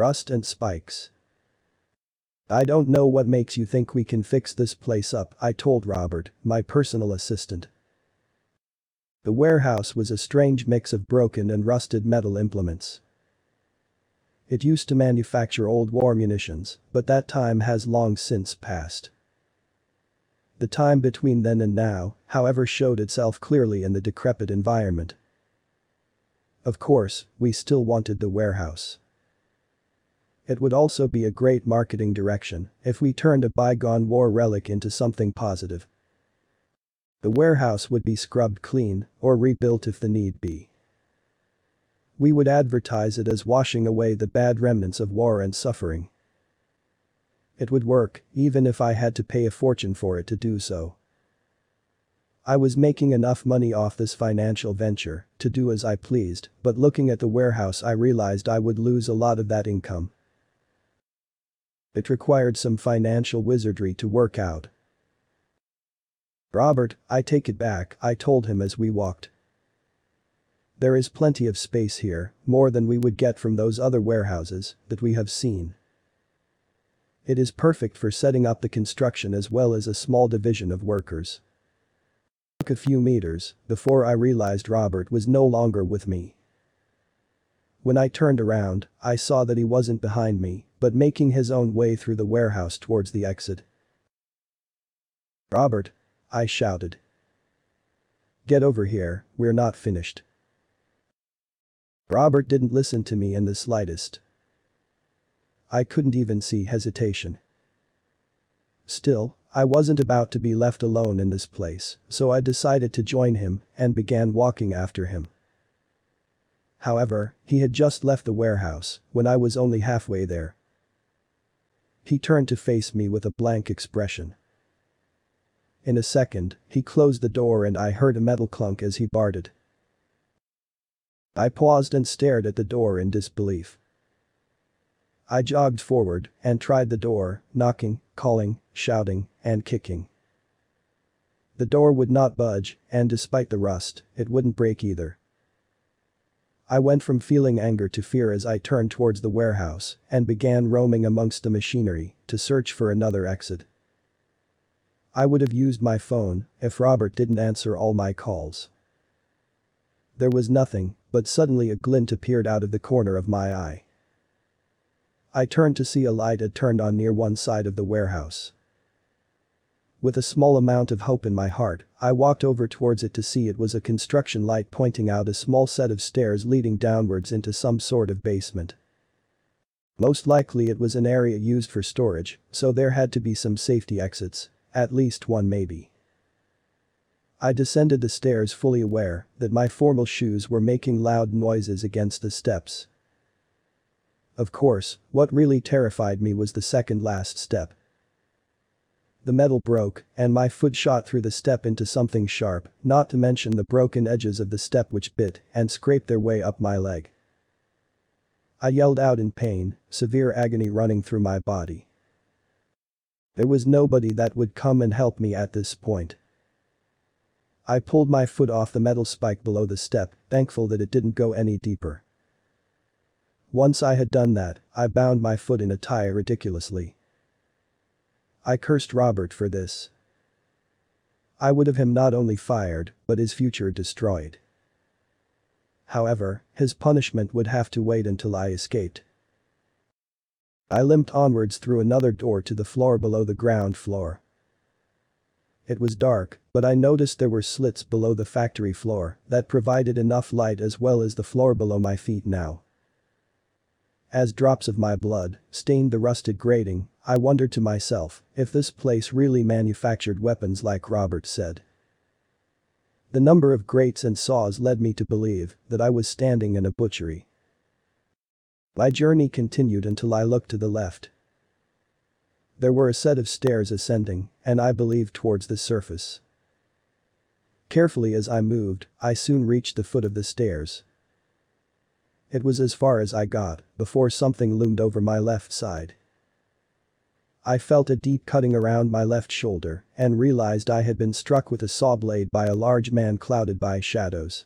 Rust and spikes. I don't know what makes you think we can fix this place up, I told Robert, my personal assistant. The warehouse was a strange mix of broken and rusted metal implements. It used to manufacture old war munitions, but that time has long since passed. The time between then and now, however showed itself clearly in the decrepit environment. Of course, we still wanted the warehouse. It would also be a great marketing direction if we turned a bygone war relic into something positive. The warehouse would be scrubbed clean or rebuilt if the need be. We would advertise it as washing away the bad remnants of war and suffering. It would work, even if I had to pay a fortune for it to do so. I was making enough money off this financial venture to do as I pleased, but looking at the warehouse I realized I would lose a lot of that income. It required some financial wizardry to work out, Robert, I take it back, I told him as we walked. There is plenty of space here, more than we would get from those other warehouses that we have seen. It is perfect for setting up the construction as well as a small division of workers. Took a few meters before I realized Robert was no longer with me. When I turned around, I saw that he wasn't behind me, but making his own way through the warehouse towards the exit. Robert, I shouted. Get over here, we're not finished. Robert didn't listen to me in the slightest. I couldn't even see hesitation. Still, I wasn't about to be left alone in this place, so I decided to join him and began walking after him. However, he had just left the warehouse when I was only halfway there. He turned to face me with a blank expression. In a second, he closed the door and I heard a metal clunk as he barred it. I paused and stared at the door in disbelief. I jogged forward and tried the door, knocking, calling, shouting, and kicking. The door would not budge, and despite the rust, it wouldn't break either. I went from feeling anger to fear as I turned towards the warehouse and began roaming amongst the machinery to search for another exit. I would have used my phone if Robert didn't answer all my calls. There was nothing, but suddenly a glint appeared out of the corner of my eye. I turned to see a light had turned on near one side of the warehouse. With a small amount of hope in my heart, I walked over towards it to see it was a construction light pointing out a small set of stairs leading downwards into some sort of basement. Most likely it was an area used for storage, so there had to be some safety exits, at least one maybe. I descended the stairs fully aware that my formal shoes were making loud noises against the steps. Of course, what really terrified me was the second last step. The metal broke, and my foot shot through the step into something sharp, not to mention the broken edges of the step which bit and scraped their way up my leg. I yelled out in pain, severe agony running through my body. There was nobody that would come and help me at this point. I pulled my foot off the metal spike below the step, thankful that it didn't go any deeper. Once I had done that, I bound my foot in a tie ridiculously. I cursed Robert for this. I would have him not only fired, but his future destroyed. However, his punishment would have to wait until I escaped. I limped onwards through another door to the floor below the ground floor. It was dark, but I noticed there were slits below the factory floor that provided enough light as well as the floor below my feet now. As drops of my blood stained the rusted grating, I wondered to myself if this place really manufactured weapons like Robert said. The number of grates and saws led me to believe that I was standing in a butchery. My journey continued until I looked to the left. There were a set of stairs ascending, and I believed towards the surface. Carefully as I moved, I soon reached the foot of the stairs. It was as far as I got, before something loomed over my left side. I felt a deep cutting around my left shoulder and realized I had been struck with a saw blade by a large man clouded by shadows.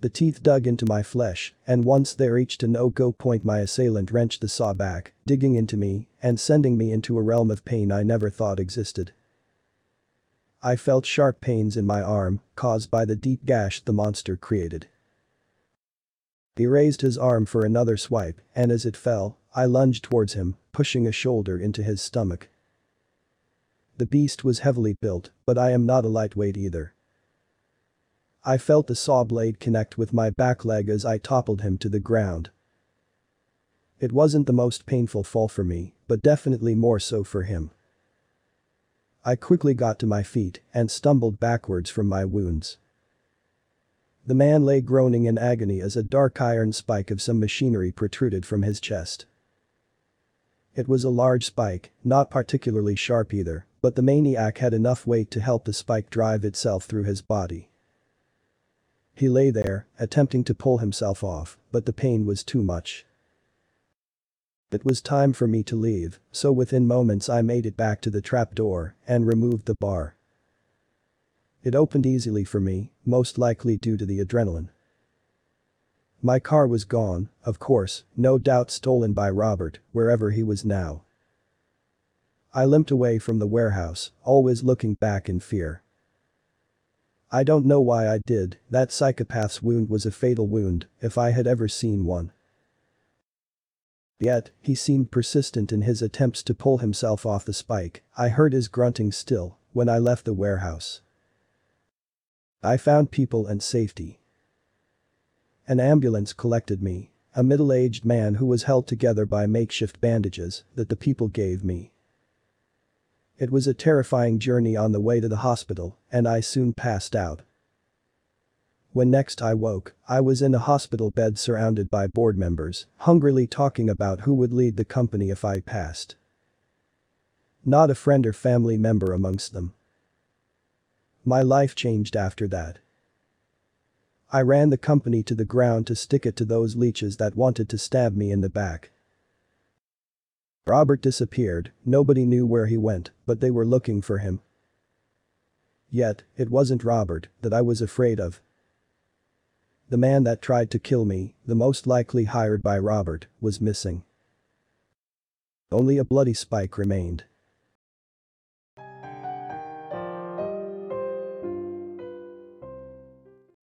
The teeth dug into my flesh, and once they reached a no-go point my assailant wrenched the saw back, digging into me and sending me into a realm of pain I never thought existed. I felt sharp pains in my arm, caused by the deep gash the monster created. He raised his arm for another swipe, and as it fell, I lunged towards him, pushing a shoulder into his stomach. The beast was heavily built, but I am not a lightweight either. I felt the saw blade connect with my back leg as I toppled him to the ground. It wasn't the most painful fall for me, but definitely more so for him. I quickly got to my feet and stumbled backwards from my wounds. The man lay groaning in agony as a dark iron spike of some machinery protruded from his chest. It was a large spike, not particularly sharp either, but the maniac had enough weight to help the spike drive itself through his body. He lay there, attempting to pull himself off, but the pain was too much. It was time for me to leave, so within moments I made it back to the trapdoor and removed the bar. It opened easily for me, most likely due to the adrenaline. My car was gone, of course, no doubt stolen by Robert, wherever he was now. I limped away from the warehouse, always looking back in fear. I don't know why I did, that psychopath's wound was a fatal wound, if I had ever seen one. Yet, he seemed persistent in his attempts to pull himself off the spike, I heard his grunting still, when I left the warehouse. I found people and safety. An ambulance collected me, a middle-aged man who was held together by makeshift bandages that the people gave me. It was a terrifying journey on the way to the hospital, and I soon passed out. When next I woke, I was in a hospital bed surrounded by board members, hungrily talking about who would lead the company if I passed. Not a friend or family member amongst them. My life changed after that. I ran the company to the ground to stick it to those leeches that wanted to stab me in the back. Robert disappeared, nobody knew where he went, but they were looking for him. Yet, it wasn't Robert that I was afraid of. The man that tried to kill me, the most likely hired by Robert, was missing. Only a bloody spike remained.